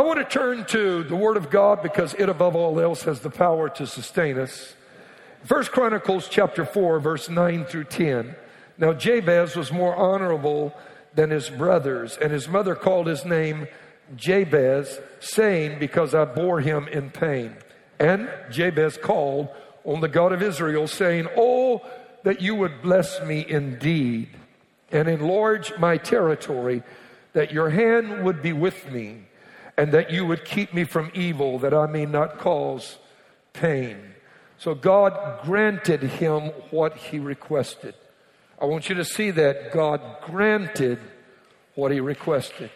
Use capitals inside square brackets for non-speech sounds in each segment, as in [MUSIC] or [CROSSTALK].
I want to turn to the Word of God because it, above all else, has the power to sustain us. First Chronicles chapter 4, verse 9 through 10. Now Jabez was more honorable than his brothers, and his mother called his name Jabez, saying, Because I bore him in pain. And Jabez called on the God of Israel, saying, Oh, that you would bless me indeed and enlarge my territory, that your hand would be with me and that you would keep me from evil, that I may not cause pain. So God granted him what he requested. I want you to see that God granted what he requested.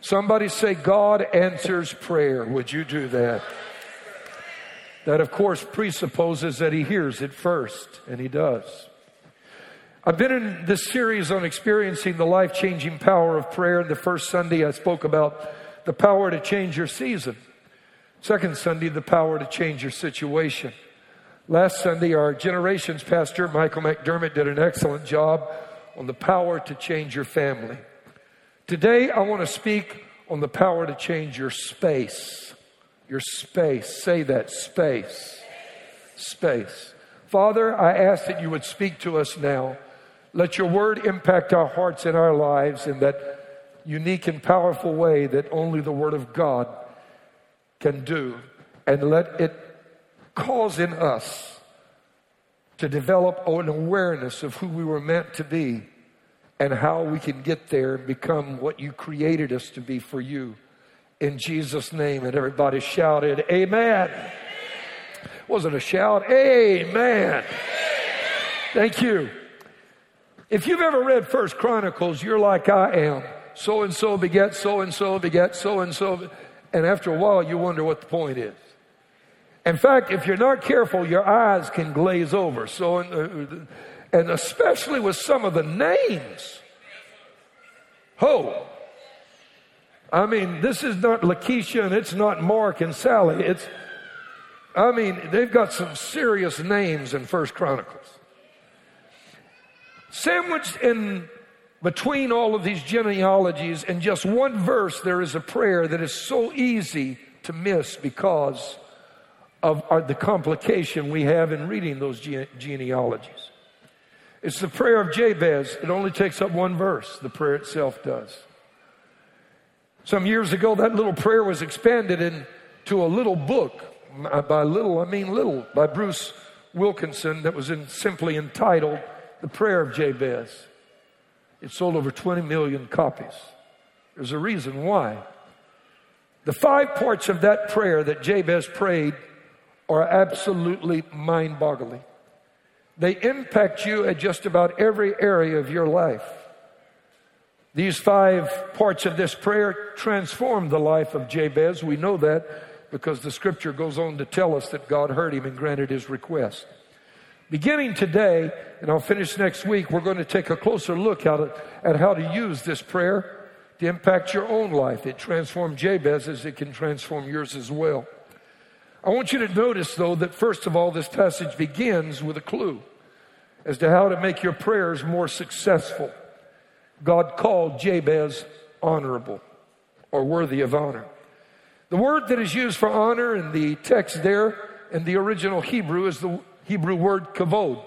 Somebody say, God answers prayer. Would you do that? That, of course, presupposes that he hears it first, and he does. I've been in this series on experiencing the life changing power of prayer. And The first Sunday, I spoke about the power to change your season. Second Sunday, the power to change your situation. Last Sunday, our generations pastor, Michael McDermott, did an excellent job on the power to change your family. Today, I want to speak on the power to change your space. Your space. Say that space. Space. Father, I ask that you would speak to us now. Let your word impact our hearts and our lives and that unique and powerful way that only the Word of God can do. And let it cause in us to develop an awareness of who we were meant to be and how we can get there and become what you created us to be for you. In Jesus' name. And everybody shouted, Amen. Wasn't a shout? Amen. Thank you. If you've ever read First Chronicles, you're like I am so and so beget so and so beget so and so. And after a while, you wonder what the point is. In fact, if you're not careful, your eyes can glaze over. So, uh, and especially with some of the names. Ho! I mean, this is not Lakeisha and it's not Mark and Sally. It's, I mean, they've got some serious names in First Chronicles. Sandwiched in between all of these genealogies and just one verse, there is a prayer that is so easy to miss because of our, the complication we have in reading those gene- genealogies. It's the prayer of Jabez. It only takes up one verse, the prayer itself does. Some years ago, that little prayer was expanded into a little book. Uh, by little, I mean little, by Bruce Wilkinson, that was in, simply entitled The Prayer of Jabez. It sold over 20 million copies. There's a reason why. The five parts of that prayer that Jabez prayed are absolutely mind boggling. They impact you at just about every area of your life. These five parts of this prayer transformed the life of Jabez. We know that because the scripture goes on to tell us that God heard him and granted his request. Beginning today, and I'll finish next week, we're going to take a closer look at, at how to use this prayer to impact your own life. It transformed Jabez as it can transform yours as well. I want you to notice, though, that first of all, this passage begins with a clue as to how to make your prayers more successful. God called Jabez honorable or worthy of honor. The word that is used for honor in the text there in the original Hebrew is the Hebrew word kavod.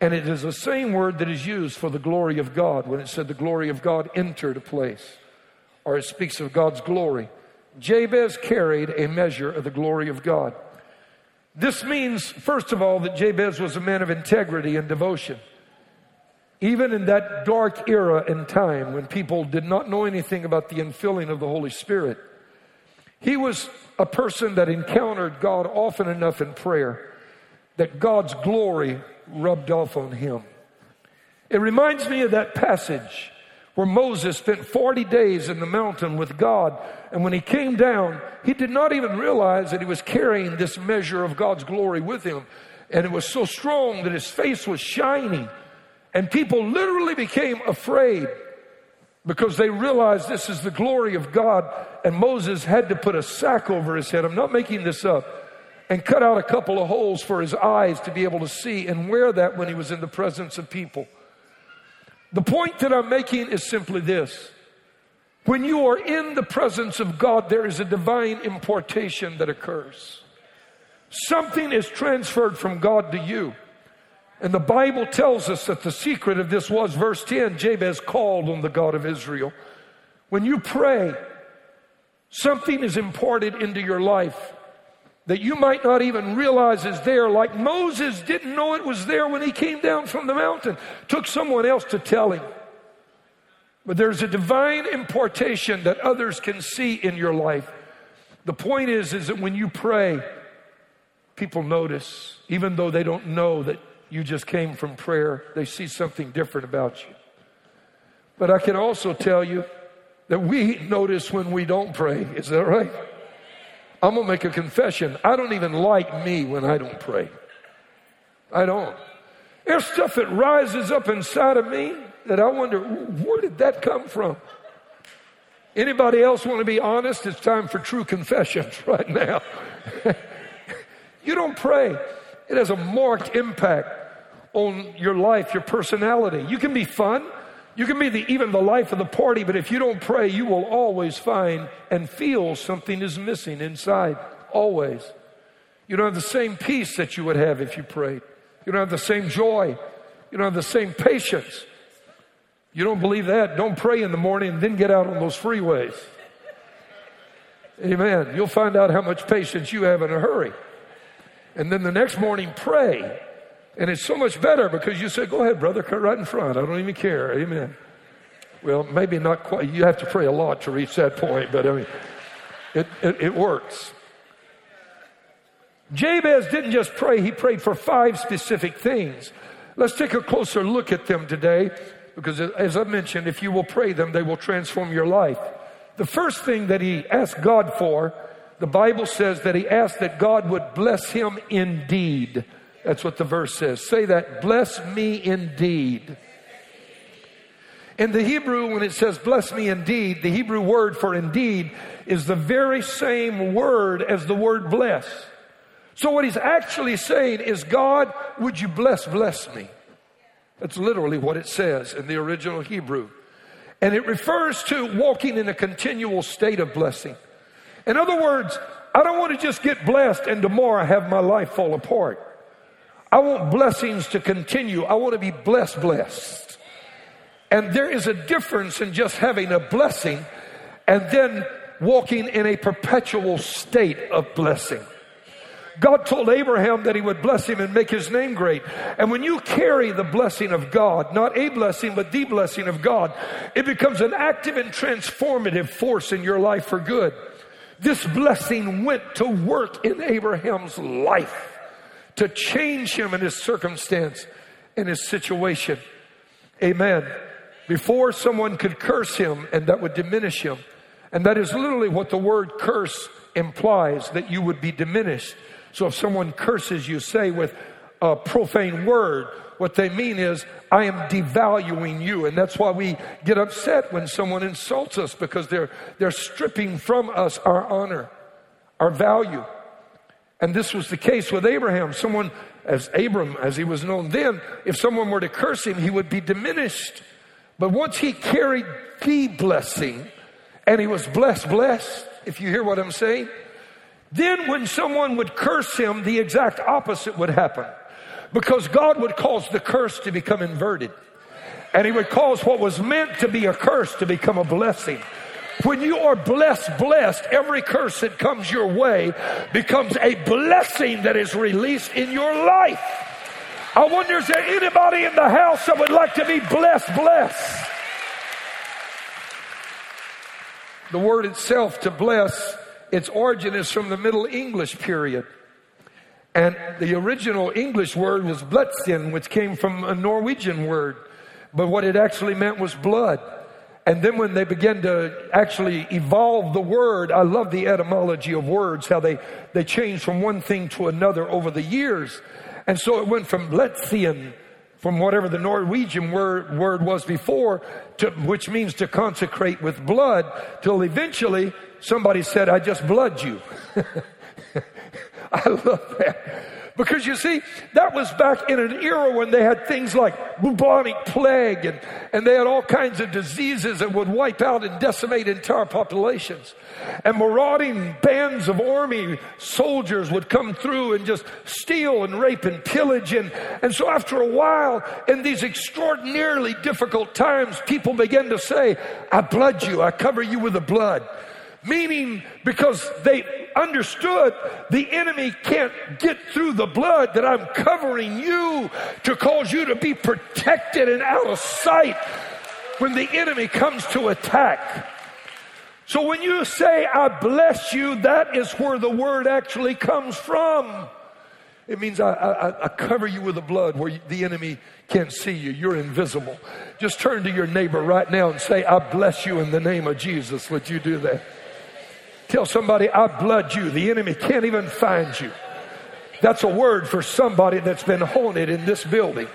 And it is the same word that is used for the glory of God when it said the glory of God entered a place, or it speaks of God's glory. Jabez carried a measure of the glory of God. This means, first of all, that Jabez was a man of integrity and devotion. Even in that dark era and time when people did not know anything about the infilling of the Holy Spirit, he was a person that encountered God often enough in prayer that God's glory rubbed off on him. It reminds me of that passage where Moses spent 40 days in the mountain with God. And when he came down, he did not even realize that he was carrying this measure of God's glory with him. And it was so strong that his face was shining. And people literally became afraid because they realized this is the glory of God. And Moses had to put a sack over his head. I'm not making this up and cut out a couple of holes for his eyes to be able to see and wear that when he was in the presence of people. The point that I'm making is simply this When you are in the presence of God, there is a divine importation that occurs. Something is transferred from God to you. And the Bible tells us that the secret of this was, verse 10, Jabez called on the God of Israel. When you pray, something is imparted into your life that you might not even realize is there, like Moses didn't know it was there when he came down from the mountain. Took someone else to tell him. But there's a divine importation that others can see in your life. The point is, is that when you pray, people notice, even though they don't know that you just came from prayer, they see something different about you. But I can also tell you that we notice when we don't pray. Is that right? I'm going to make a confession. I don't even like me when I don't pray. I don't. There's stuff that rises up inside of me that I wonder, where did that come from? Anybody else want to be honest? It's time for true confessions [LAUGHS] right now. [LAUGHS] you don't pray. It has a marked impact on your life, your personality. You can be fun. You can be the, even the life of the party, but if you don't pray, you will always find and feel something is missing inside. Always. You don't have the same peace that you would have if you prayed. You don't have the same joy. You don't have the same patience. You don't believe that? Don't pray in the morning and then get out on those freeways. Amen. You'll find out how much patience you have in a hurry. And then the next morning, pray and it's so much better because you say, Go ahead, brother, cut right in front. I don't even care. Amen. Well, maybe not quite. You have to pray a lot to reach that point, but I mean, it, it, it works. Jabez didn't just pray, he prayed for five specific things. Let's take a closer look at them today because, as I mentioned, if you will pray them, they will transform your life. The first thing that he asked God for, the Bible says that he asked that God would bless him indeed. That's what the verse says. Say that, bless me indeed. In the Hebrew, when it says bless me indeed, the Hebrew word for indeed is the very same word as the word bless. So what he's actually saying is, God, would you bless, bless me? That's literally what it says in the original Hebrew. And it refers to walking in a continual state of blessing. In other words, I don't want to just get blessed and tomorrow I have my life fall apart. I want blessings to continue. I want to be blessed, blessed. And there is a difference in just having a blessing and then walking in a perpetual state of blessing. God told Abraham that he would bless him and make his name great. And when you carry the blessing of God, not a blessing, but the blessing of God, it becomes an active and transformative force in your life for good. This blessing went to work in Abraham's life to change him in his circumstance, in his situation. Amen. Before someone could curse him and that would diminish him. And that is literally what the word curse implies that you would be diminished. So if someone curses you, say with a profane word, what they mean is, I am devaluing you. And that's why we get upset when someone insults us because they're, they're stripping from us our honor, our value. And this was the case with Abraham. Someone, as Abram, as he was known then, if someone were to curse him, he would be diminished. But once he carried the blessing, and he was blessed, blessed, if you hear what I'm saying, then when someone would curse him, the exact opposite would happen. Because God would cause the curse to become inverted. And he would cause what was meant to be a curse to become a blessing. When you are blessed, blessed, every curse that comes your way becomes a blessing that is released in your life. I wonder is there anybody in the house that would like to be blessed, blessed? The word itself to bless, its origin is from the Middle English period. And the original English word was blutsin, which came from a Norwegian word. But what it actually meant was blood. And then when they began to actually evolve the word, I love the etymology of words, how they, they changed from one thing to another over the years. And so it went from Letzian, from whatever the Norwegian word, word was before, to, which means to consecrate with blood, till eventually somebody said, I just blood you. [LAUGHS] I love that. Because you see, that was back in an era when they had things like bubonic plague and, and they had all kinds of diseases that would wipe out and decimate entire populations. And marauding bands of army soldiers would come through and just steal and rape and pillage. And, and so after a while, in these extraordinarily difficult times, people began to say, I blood you, I cover you with the blood. Meaning, because they understood the enemy can't get through the blood that I'm covering you to cause you to be protected and out of sight when the enemy comes to attack. So when you say, I bless you, that is where the word actually comes from. It means I, I, I cover you with the blood where the enemy can't see you. You're invisible. Just turn to your neighbor right now and say, I bless you in the name of Jesus. Would you do that? Tell somebody, I blood you. The enemy can't even find you. That's a word for somebody that's been haunted in this building.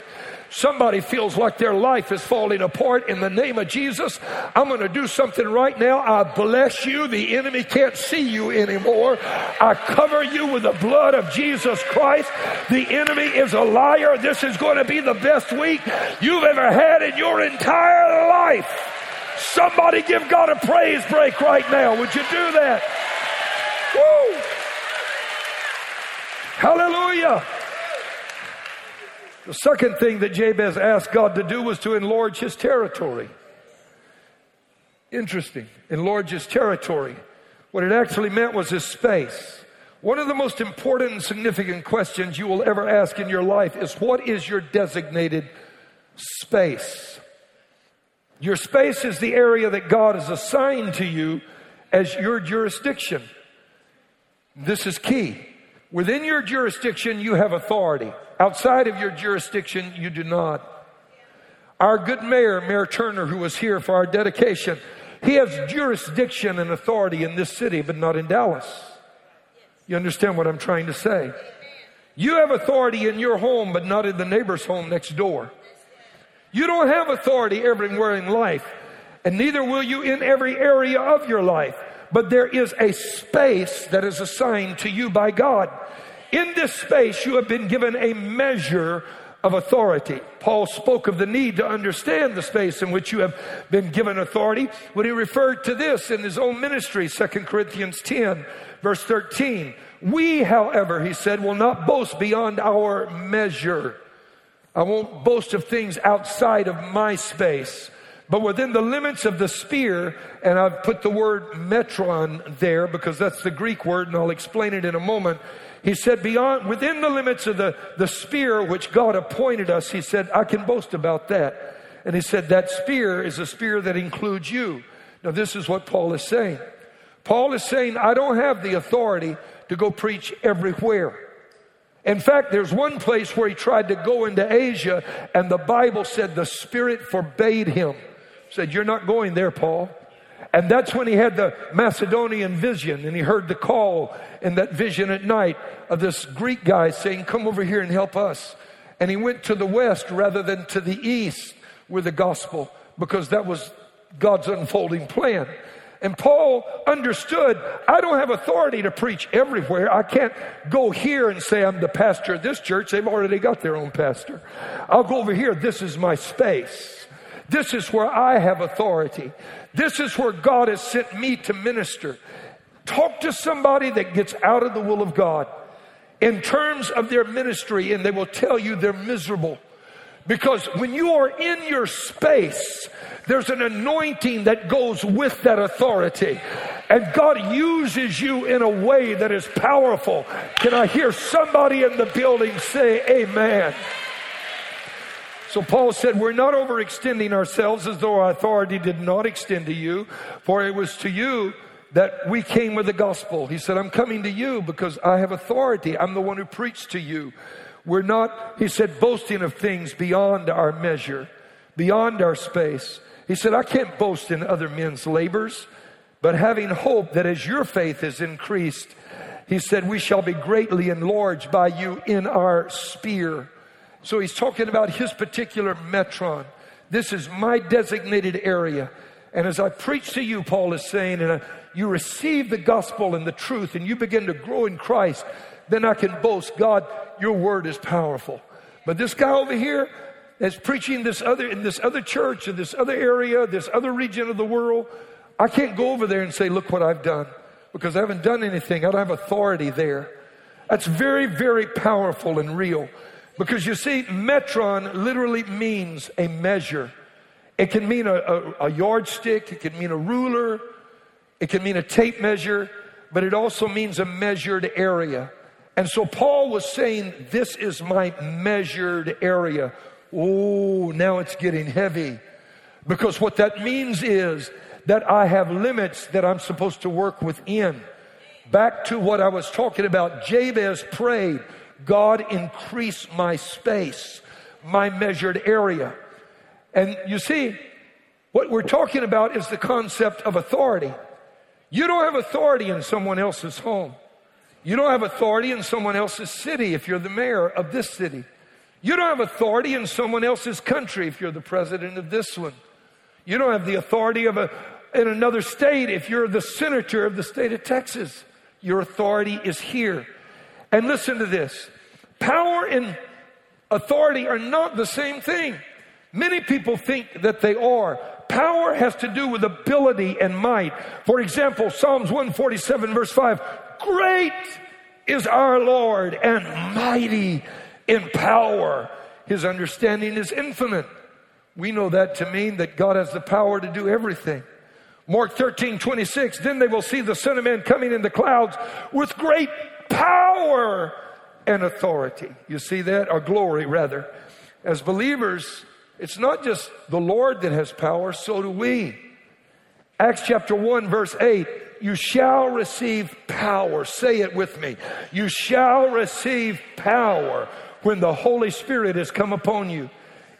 Somebody feels like their life is falling apart in the name of Jesus. I'm going to do something right now. I bless you. The enemy can't see you anymore. I cover you with the blood of Jesus Christ. The enemy is a liar. This is going to be the best week you've ever had in your entire life. Somebody give God a praise break right now. Would you do that? Woo! Hallelujah. The second thing that Jabez asked God to do was to enlarge his territory. Interesting. Enlarge his territory. What it actually meant was his space. One of the most important and significant questions you will ever ask in your life is what is your designated space? Your space is the area that God has assigned to you as your jurisdiction. This is key. Within your jurisdiction, you have authority. Outside of your jurisdiction, you do not. Our good mayor, Mayor Turner, who was here for our dedication, he has jurisdiction and authority in this city, but not in Dallas. You understand what I'm trying to say? You have authority in your home, but not in the neighbor's home next door. You don't have authority everywhere in life, and neither will you in every area of your life. But there is a space that is assigned to you by God. In this space, you have been given a measure of authority. Paul spoke of the need to understand the space in which you have been given authority when he referred to this in his own ministry, 2 Corinthians 10, verse 13. We, however, he said, will not boast beyond our measure. I won't boast of things outside of my space, but within the limits of the sphere, and I've put the word metron there because that's the Greek word, and I'll explain it in a moment. He said, beyond, within the limits of the, the sphere which God appointed us, he said, I can boast about that. And he said, that sphere is a sphere that includes you. Now, this is what Paul is saying. Paul is saying, I don't have the authority to go preach everywhere. In fact, there's one place where he tried to go into Asia, and the Bible said the Spirit forbade him. Said, You're not going there, Paul. And that's when he had the Macedonian vision and he heard the call in that vision at night of this Greek guy saying, Come over here and help us. And he went to the west rather than to the east with the gospel because that was God's unfolding plan. And Paul understood, I don't have authority to preach everywhere. I can't go here and say I'm the pastor of this church. They've already got their own pastor. I'll go over here. This is my space. This is where I have authority. This is where God has sent me to minister. Talk to somebody that gets out of the will of God in terms of their ministry, and they will tell you they're miserable. Because when you are in your space, there's an anointing that goes with that authority. And God uses you in a way that is powerful. Can I hear somebody in the building say, Amen? So Paul said, We're not overextending ourselves as though our authority did not extend to you, for it was to you that we came with the gospel. He said, I'm coming to you because I have authority. I'm the one who preached to you. We're not, he said, boasting of things beyond our measure, beyond our space. He said, I can't boast in other men's labors, but having hope that as your faith is increased, he said, we shall be greatly enlarged by you in our sphere. So he's talking about his particular metron. This is my designated area. And as I preach to you, Paul is saying, and uh, you receive the gospel and the truth and you begin to grow in Christ, then I can boast, God, your word is powerful. But this guy over here that's preaching this other in this other church in this other area, this other region of the world, I can't go over there and say, look what I've done. Because I haven't done anything. I don't have authority there. That's very, very powerful and real. Because you see, metron literally means a measure. It can mean a, a, a, yardstick, it can mean a ruler, it can mean a tape measure, but it also means a measured area. And so Paul was saying, This is my measured area. Oh, now it's getting heavy. Because what that means is that I have limits that I'm supposed to work within. Back to what I was talking about, Jabez prayed, God increase my space, my measured area. And you see, what we're talking about is the concept of authority. You don't have authority in someone else's home. You don't have authority in someone else's city if you're the mayor of this city. You don't have authority in someone else's country if you're the president of this one. You don't have the authority of a, in another state if you're the senator of the state of Texas. Your authority is here. And listen to this power and authority are not the same thing. Many people think that they are. Power has to do with ability and might. For example, Psalms 147, verse 5 Great is our Lord and mighty in power. His understanding is infinite. We know that to mean that God has the power to do everything. Mark 13, 26, then they will see the Son of Man coming in the clouds with great power and authority. You see that? Or glory, rather. As believers, it's not just the Lord that has power, so do we. Acts chapter 1, verse 8 you shall receive power. Say it with me. You shall receive power when the Holy Spirit has come upon you.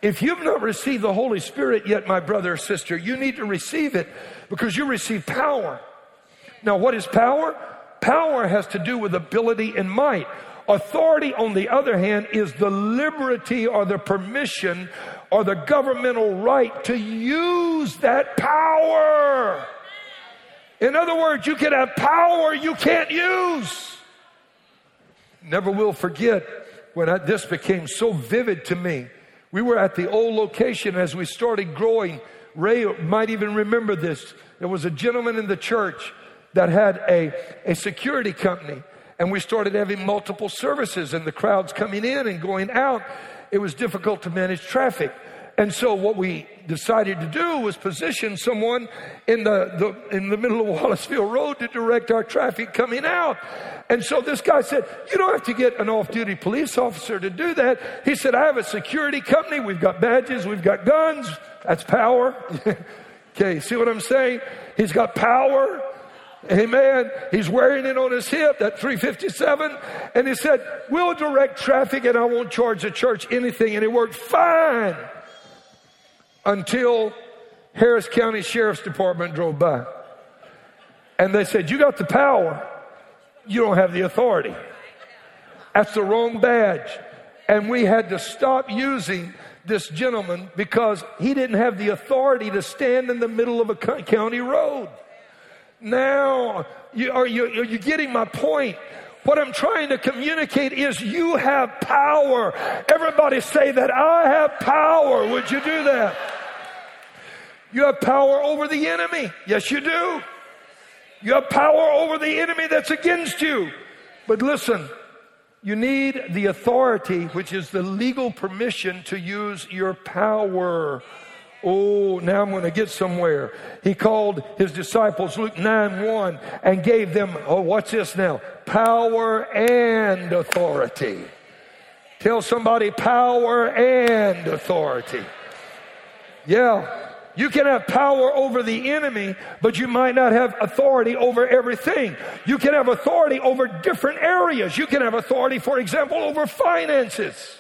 If you've not received the Holy Spirit yet, my brother or sister, you need to receive it because you receive power. Now, what is power? Power has to do with ability and might. Authority, on the other hand, is the liberty or the permission or the governmental right to use that power. In other words, you can have power you can't use. Never will forget when I, this became so vivid to me. We were at the old location as we started growing. Ray might even remember this. There was a gentleman in the church that had a, a security company, and we started having multiple services, and the crowds coming in and going out. It was difficult to manage traffic. And so what we decided to do was position someone in the, the, in the middle of Wallisville Road to direct our traffic coming out. And so this guy said, you don't have to get an off-duty police officer to do that. He said, I have a security company. We've got badges. We've got guns. That's power. [LAUGHS] okay. See what I'm saying? He's got power. Amen. He's wearing it on his hip, that 357. And he said, We'll direct traffic and I won't charge the church anything. And it worked fine until Harris County Sheriff's Department drove by. And they said, You got the power, you don't have the authority. That's the wrong badge. And we had to stop using this gentleman because he didn't have the authority to stand in the middle of a county road. Now, you, are, you, are you getting my point? What I'm trying to communicate is you have power. Everybody say that I have power. Would you do that? You have power over the enemy. Yes, you do. You have power over the enemy that's against you. But listen, you need the authority, which is the legal permission to use your power. Oh, now I'm going to get somewhere. He called his disciples, Luke 9 1, and gave them, oh, what's this now? Power and authority. Tell somebody power and authority. Yeah. You can have power over the enemy, but you might not have authority over everything. You can have authority over different areas. You can have authority, for example, over finances.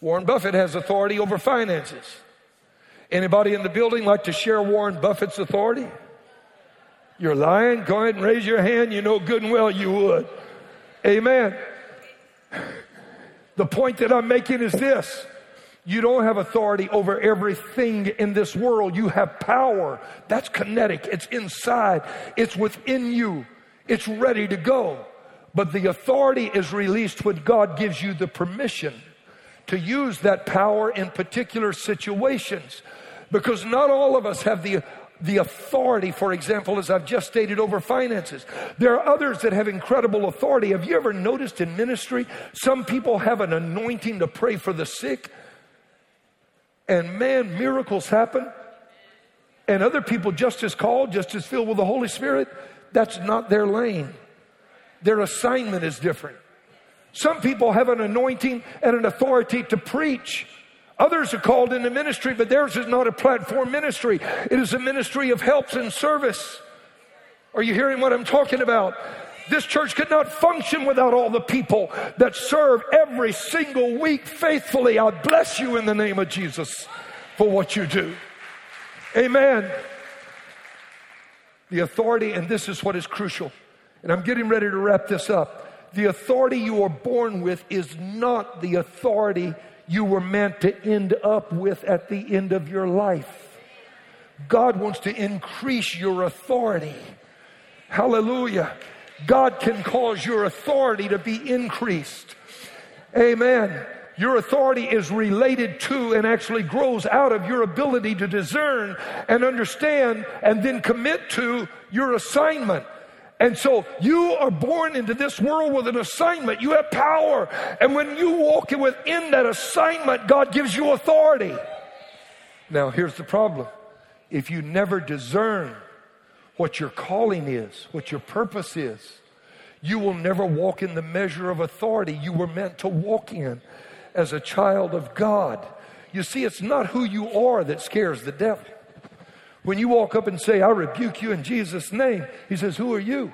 Warren Buffett has authority over finances. Anybody in the building like to share Warren Buffett's authority? You're lying? Go ahead and raise your hand. You know good and well you would. Amen. The point that I'm making is this. You don't have authority over everything in this world. You have power. That's kinetic. It's inside. It's within you. It's ready to go. But the authority is released when God gives you the permission to use that power in particular situations. Because not all of us have the, the authority, for example, as I've just stated, over finances. There are others that have incredible authority. Have you ever noticed in ministry, some people have an anointing to pray for the sick? And man, miracles happen. And other people just as called, just as filled with the Holy Spirit, that's not their lane. Their assignment is different. Some people have an anointing and an authority to preach. Others are called into ministry, but theirs is not a platform ministry. It is a ministry of helps and service. Are you hearing what I'm talking about? This church could not function without all the people that serve every single week faithfully. I bless you in the name of Jesus for what you do. Amen. The authority, and this is what is crucial, and I'm getting ready to wrap this up the authority you are born with is not the authority you were meant to end up with at the end of your life. God wants to increase your authority. Hallelujah. God can cause your authority to be increased. Amen. Your authority is related to and actually grows out of your ability to discern and understand and then commit to your assignment. And so you are born into this world with an assignment. You have power. And when you walk within that assignment, God gives you authority. Now, here's the problem if you never discern what your calling is, what your purpose is, you will never walk in the measure of authority you were meant to walk in as a child of God. You see, it's not who you are that scares the devil. When you walk up and say, I rebuke you in Jesus' name, he says, Who are you?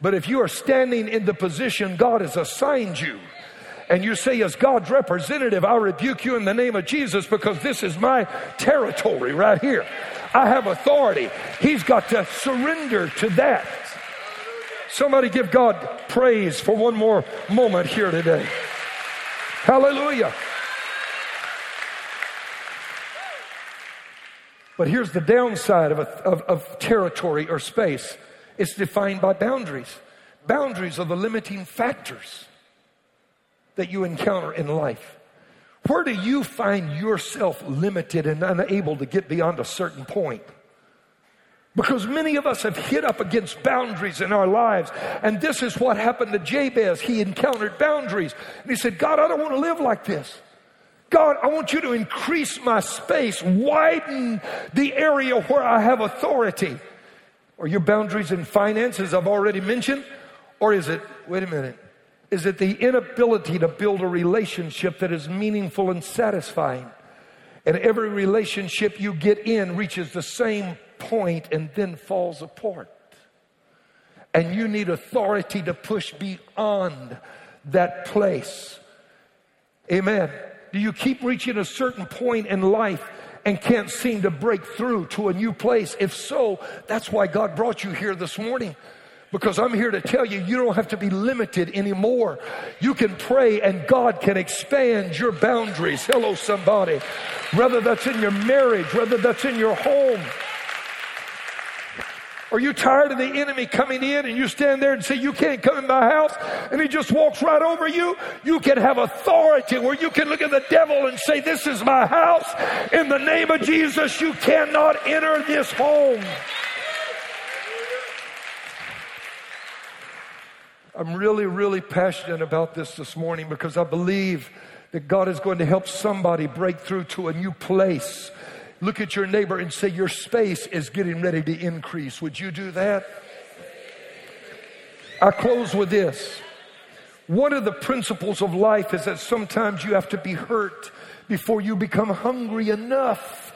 But if you are standing in the position God has assigned you, and you say, as God's representative, I rebuke you in the name of Jesus because this is my territory right here. I have authority. He's got to surrender to that. Somebody give God praise for one more moment here today. Hallelujah. But here's the downside of, a, of, of territory or space it's defined by boundaries. Boundaries are the limiting factors that you encounter in life. Where do you find yourself limited and unable to get beyond a certain point? Because many of us have hit up against boundaries in our lives. And this is what happened to Jabez. He encountered boundaries. And he said, God, I don't want to live like this. God, I want you to increase my space, widen the area where I have authority. Are your boundaries in finances, I've already mentioned? Or is it, wait a minute, is it the inability to build a relationship that is meaningful and satisfying? And every relationship you get in reaches the same point and then falls apart. And you need authority to push beyond that place. Amen. Do you keep reaching a certain point in life and can't seem to break through to a new place? If so, that's why God brought you here this morning. Because I'm here to tell you, you don't have to be limited anymore. You can pray and God can expand your boundaries. Hello, somebody. Whether that's in your marriage, whether that's in your home, are you tired of the enemy coming in and you stand there and say, You can't come in my house? And he just walks right over you? You can have authority where you can look at the devil and say, This is my house. In the name of Jesus, you cannot enter this home. I'm really, really passionate about this this morning because I believe that God is going to help somebody break through to a new place Look at your neighbor and say, Your space is getting ready to increase. Would you do that? I close with this. One of the principles of life is that sometimes you have to be hurt before you become hungry enough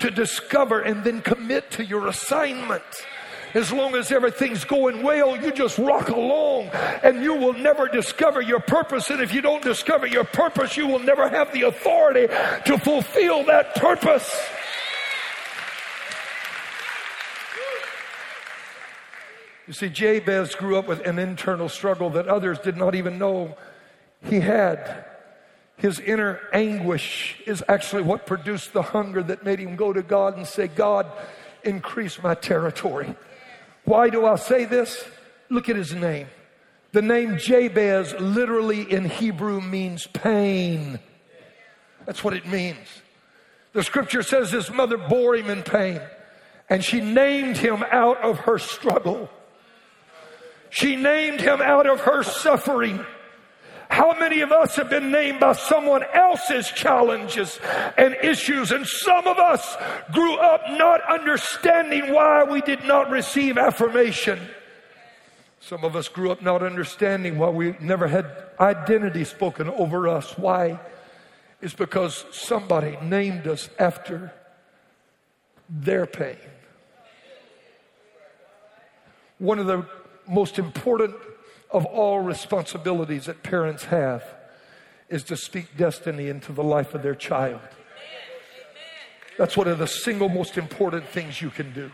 to discover and then commit to your assignment. As long as everything's going well, you just rock along and you will never discover your purpose. And if you don't discover your purpose, you will never have the authority to fulfill that purpose. You see, Jabez grew up with an internal struggle that others did not even know he had. His inner anguish is actually what produced the hunger that made him go to God and say, God, increase my territory. Why do I say this? Look at his name. The name Jabez literally in Hebrew means pain. That's what it means. The scripture says his mother bore him in pain and she named him out of her struggle. She named him out of her suffering. How many of us have been named by someone else's challenges and issues? And some of us grew up not understanding why we did not receive affirmation. Some of us grew up not understanding why we never had identity spoken over us. Why? It's because somebody named us after their pain. One of the most important of all responsibilities that parents have is to speak destiny into the life of their child. That's one of the single most important things you can do.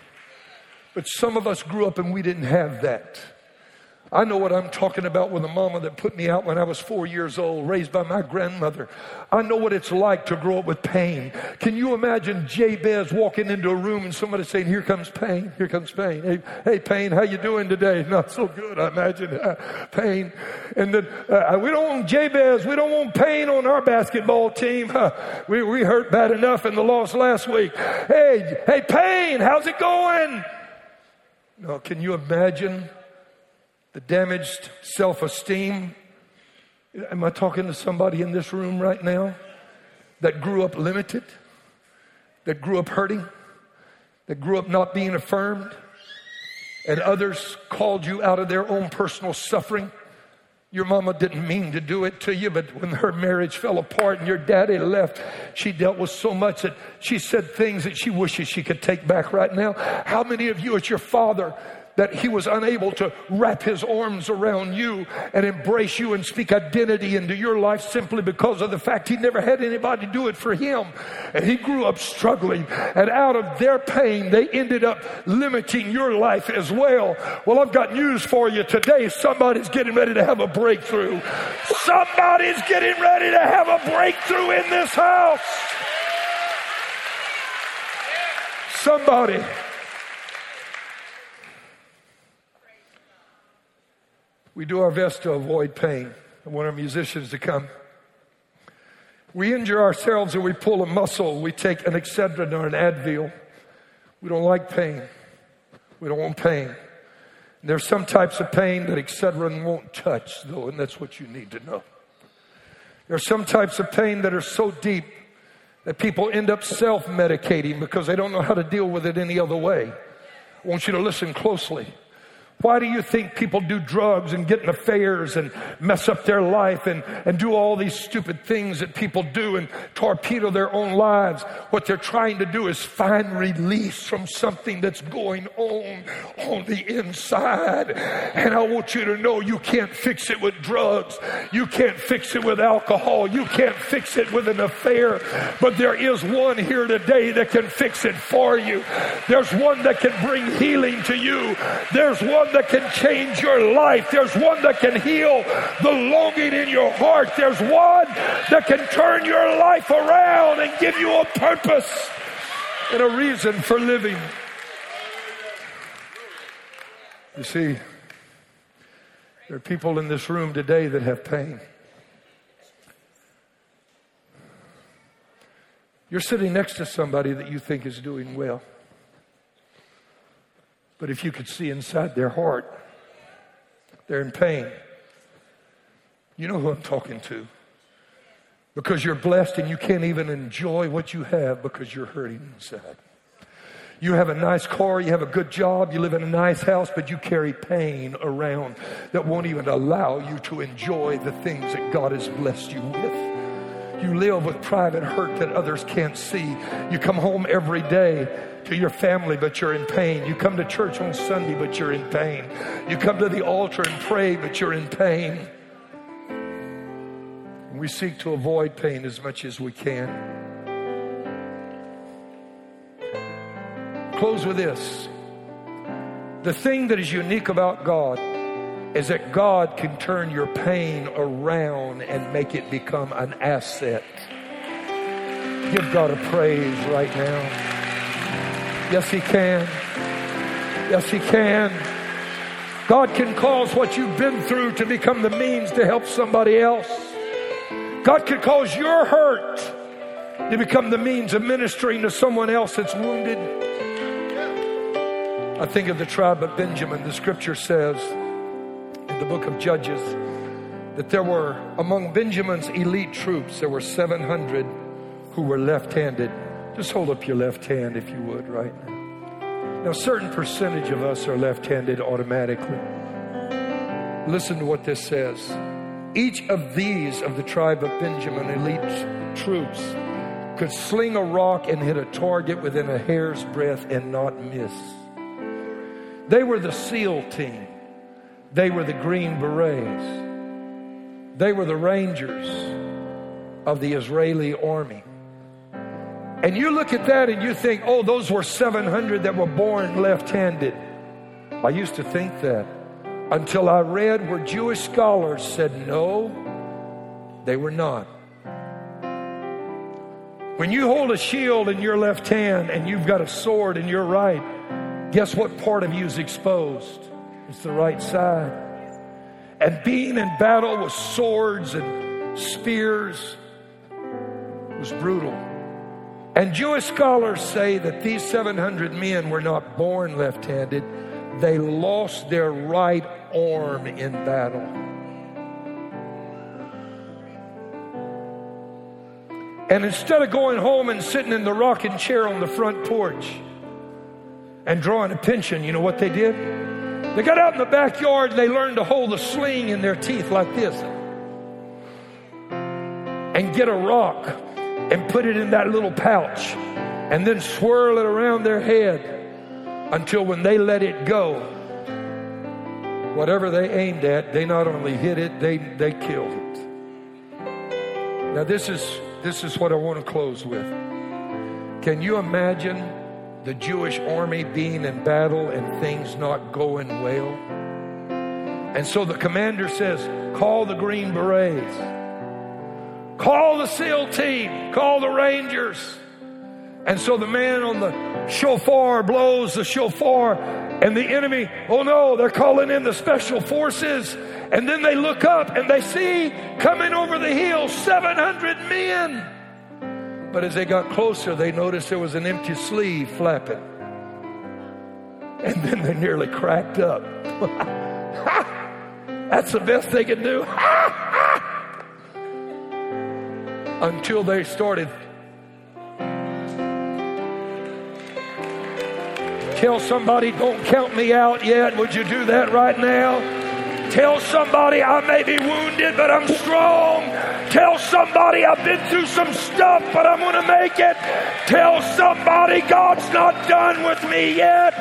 But some of us grew up and we didn't have that. I know what I'm talking about with a mama that put me out when I was four years old, raised by my grandmother. I know what it's like to grow up with pain. Can you imagine Jabez walking into a room and somebody saying, "Here comes pain. Here comes pain. Hey, hey, pain, how you doing today? [LAUGHS] Not so good. I imagine uh, [LAUGHS] pain." And then uh, we don't want Jabez. We don't want pain on our basketball team. Uh, [LAUGHS] we we hurt bad enough in the loss last week. Hey, hey, pain, how's it going? No, can you imagine? The damaged self esteem. Am I talking to somebody in this room right now that grew up limited, that grew up hurting, that grew up not being affirmed, and others called you out of their own personal suffering? Your mama didn't mean to do it to you, but when her marriage fell apart and your daddy left, she dealt with so much that she said things that she wishes she could take back right now. How many of you, it's your father that he was unable to wrap his arms around you and embrace you and speak identity into your life simply because of the fact he never had anybody do it for him. And he grew up struggling. And out of their pain, they ended up limiting your life as well. Well, I've got news for you today. Somebody's getting ready to have a breakthrough. Somebody's getting ready to have a breakthrough in this house. Somebody. We do our best to avoid pain. I want our musicians to come. We injure ourselves and we pull a muscle. We take an Excedrin or an Advil. We don't like pain. We don't want pain. There's some types of pain that Excedrin won't touch, though, and that's what you need to know. There are some types of pain that are so deep that people end up self medicating because they don't know how to deal with it any other way. I want you to listen closely. Why do you think people do drugs and get in affairs and mess up their life and, and do all these stupid things that people do and torpedo their own lives? What they're trying to do is find release from something that's going on on the inside. And I want you to know you can't fix it with drugs. You can't fix it with alcohol. You can't fix it with an affair. But there is one here today that can fix it for you. There's one that can bring healing to you. There's one that can change your life. There's one that can heal the longing in your heart. There's one that can turn your life around and give you a purpose and a reason for living. You see, there are people in this room today that have pain. You're sitting next to somebody that you think is doing well. But if you could see inside their heart, they're in pain. You know who I'm talking to. Because you're blessed and you can't even enjoy what you have because you're hurting inside. You have a nice car, you have a good job, you live in a nice house, but you carry pain around that won't even allow you to enjoy the things that God has blessed you with. You live with private hurt that others can't see. You come home every day to your family, but you're in pain. You come to church on Sunday, but you're in pain. You come to the altar and pray, but you're in pain. We seek to avoid pain as much as we can. Close with this. The thing that is unique about God is that God can turn your pain around and make it become an asset. Give God a praise right now. Yes, He can. Yes, He can. God can cause what you've been through to become the means to help somebody else. God can cause your hurt to become the means of ministering to someone else that's wounded. I think of the tribe of Benjamin. The scripture says the book of Judges that there were, among Benjamin's elite troops, there were 700 who were left handed. Just hold up your left hand if you would right now. Now, a certain percentage of us are left handed automatically. Listen to what this says. Each of these of the tribe of Benjamin, elite troops, could sling a rock and hit a target within a hair's breadth and not miss. They were the SEAL team, they were the Green Berets, they were the Rangers of the Israeli army. And you look at that and you think, oh, those were 700 that were born left handed. I used to think that until I read where Jewish scholars said, no, they were not. When you hold a shield in your left hand and you've got a sword in your right, guess what part of you is exposed? The right side. And being in battle with swords and spears was brutal. And Jewish scholars say that these 700 men were not born left handed, they lost their right arm in battle. And instead of going home and sitting in the rocking chair on the front porch and drawing a pension, you know what they did? They got out in the backyard and they learned to hold a sling in their teeth like this and get a rock and put it in that little pouch and then swirl it around their head until when they let it go, whatever they aimed at, they not only hit it, they, they killed it. Now, this is, this is what I want to close with. Can you imagine the Jewish army being in battle and things not going well? And so the commander says, Call the Green Berets. Call the SEAL team, call the Rangers. And so the man on the shofar blows the shofar, and the enemy, oh no, they're calling in the special forces. And then they look up and they see coming over the hill 700 men. But as they got closer, they noticed there was an empty sleeve flapping. And then they nearly cracked up. [LAUGHS] That's the best they can do. [LAUGHS] until they started. Tell somebody, don't count me out yet. Would you do that right now? Tell somebody I may be wounded, but I'm strong. Tell somebody I've been through some stuff, but I'm going to make it. Tell somebody God's not done with me yet.